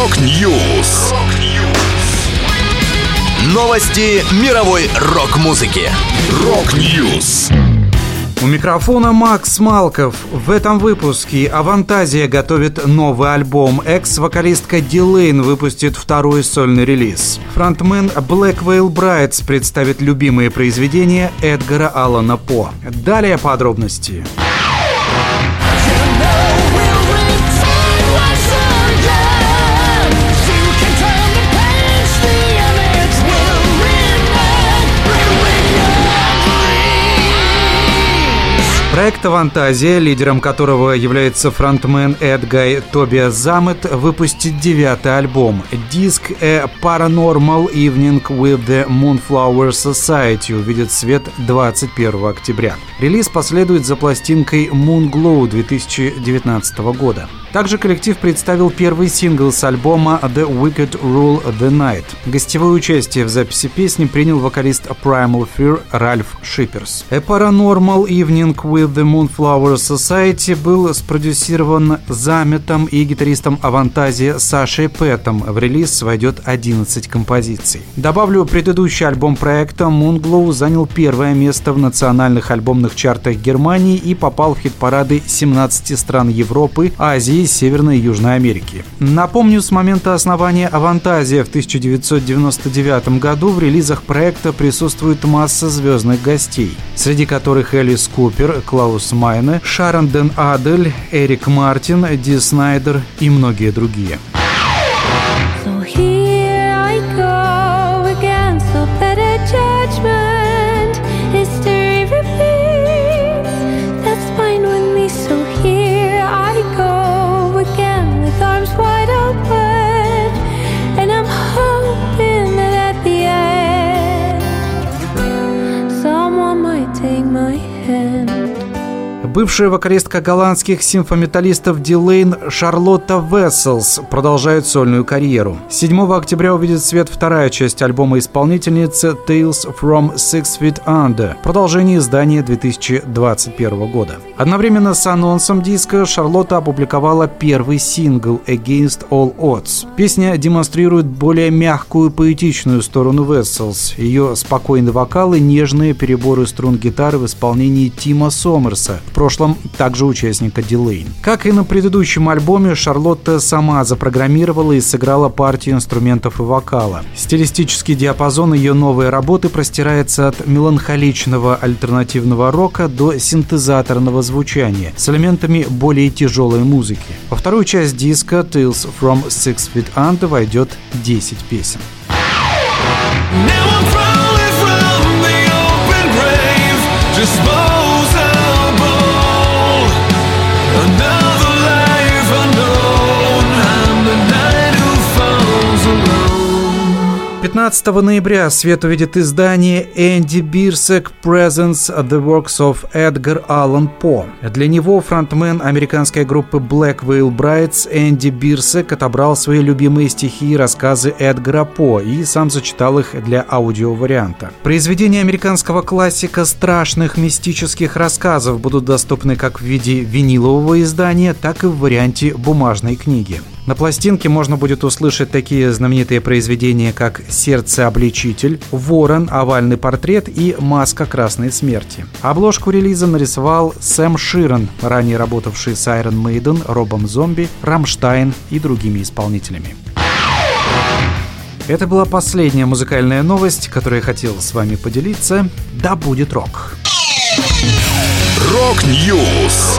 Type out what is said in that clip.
Rock News. Новости мировой рок-музыки. Rock News. У микрофона Макс Малков. В этом выпуске Avantasia готовит новый альбом. Экс-вокалистка Delain выпустит второй сольный релиз. Фронтмен Black Veil Brides представит любимые произведения Эдгара Аллана По. Далее подробности. Проект «Фантазия», лидером которого является фронтмен Эдгай Тобиас Замет, выпустит девятый альбом. Диск «A Paranormal Evening with the Moonflower Society» увидит свет 21 октября. Релиз последует за пластинкой «Moon Glow» 2019 года. Также коллектив представил первый сингл с альбома The Wicked Rule the Night. Гостевое участие в записи песни принял вокалист Primal Fear Ральф Шиперс. A Paranormal Evening with the Moonflower Society был спродюсирован заметом и гитаристом Авантазия Сашей Пэтом. В релиз войдет 11 композиций. Добавлю, предыдущий альбом проекта Moonglow занял первое место в национальных альбомных чартах Германии и попал в хит-парады 17 стран Европы, Азии Азии, Северной и Южной Америки. Напомню, с момента основания Авантазия в 1999 году в релизах проекта присутствует масса звездных гостей, среди которых Элис Купер, Клаус Майне, Шарон Ден Адель, Эрик Мартин, Ди Снайдер и многие другие. him. Бывшая вокалистка голландских симфометаллистов Дилейн Шарлотта Весселс продолжает сольную карьеру. 7 октября увидит свет вторая часть альбома исполнительницы Tales from Six Feet Under, продолжение издания 2021 года. Одновременно с анонсом диска Шарлотта опубликовала первый сингл Against All Odds. Песня демонстрирует более мягкую поэтичную сторону Весселс, ее спокойный вокал и нежные переборы струн гитары в исполнении Тима Сомерса, прошлом также участника Дилейн. Как и на предыдущем альбоме, Шарлотта сама запрограммировала и сыграла партию инструментов и вокала. Стилистический диапазон ее новой работы простирается от меланхоличного альтернативного рока до синтезаторного звучания с элементами более тяжелой музыки. Во вторую часть диска Tales from Six Feet Under войдет 10 песен. 15 ноября свет увидит издание Энди Бирсек Presents The Works of Edgar Allan Poe. Для него фронтмен американской группы Black Veil Brides Энди Бирсек отобрал свои любимые стихи и рассказы Эдгара По и сам зачитал их для аудиоварианта. Произведения американского классика страшных мистических рассказов будут доступны как в виде винилового издания, так и в варианте бумажной книги. На пластинке можно будет услышать такие знаменитые произведения, как «Сердце-обличитель», «Ворон», «Овальный портрет» и «Маска красной смерти». Обложку релиза нарисовал Сэм Ширен, ранее работавший с Iron Maiden, Робом Зомби, Рамштайн и другими исполнителями. Это была последняя музыкальная новость, которую я хотел с вами поделиться. Да будет рок! Rock News!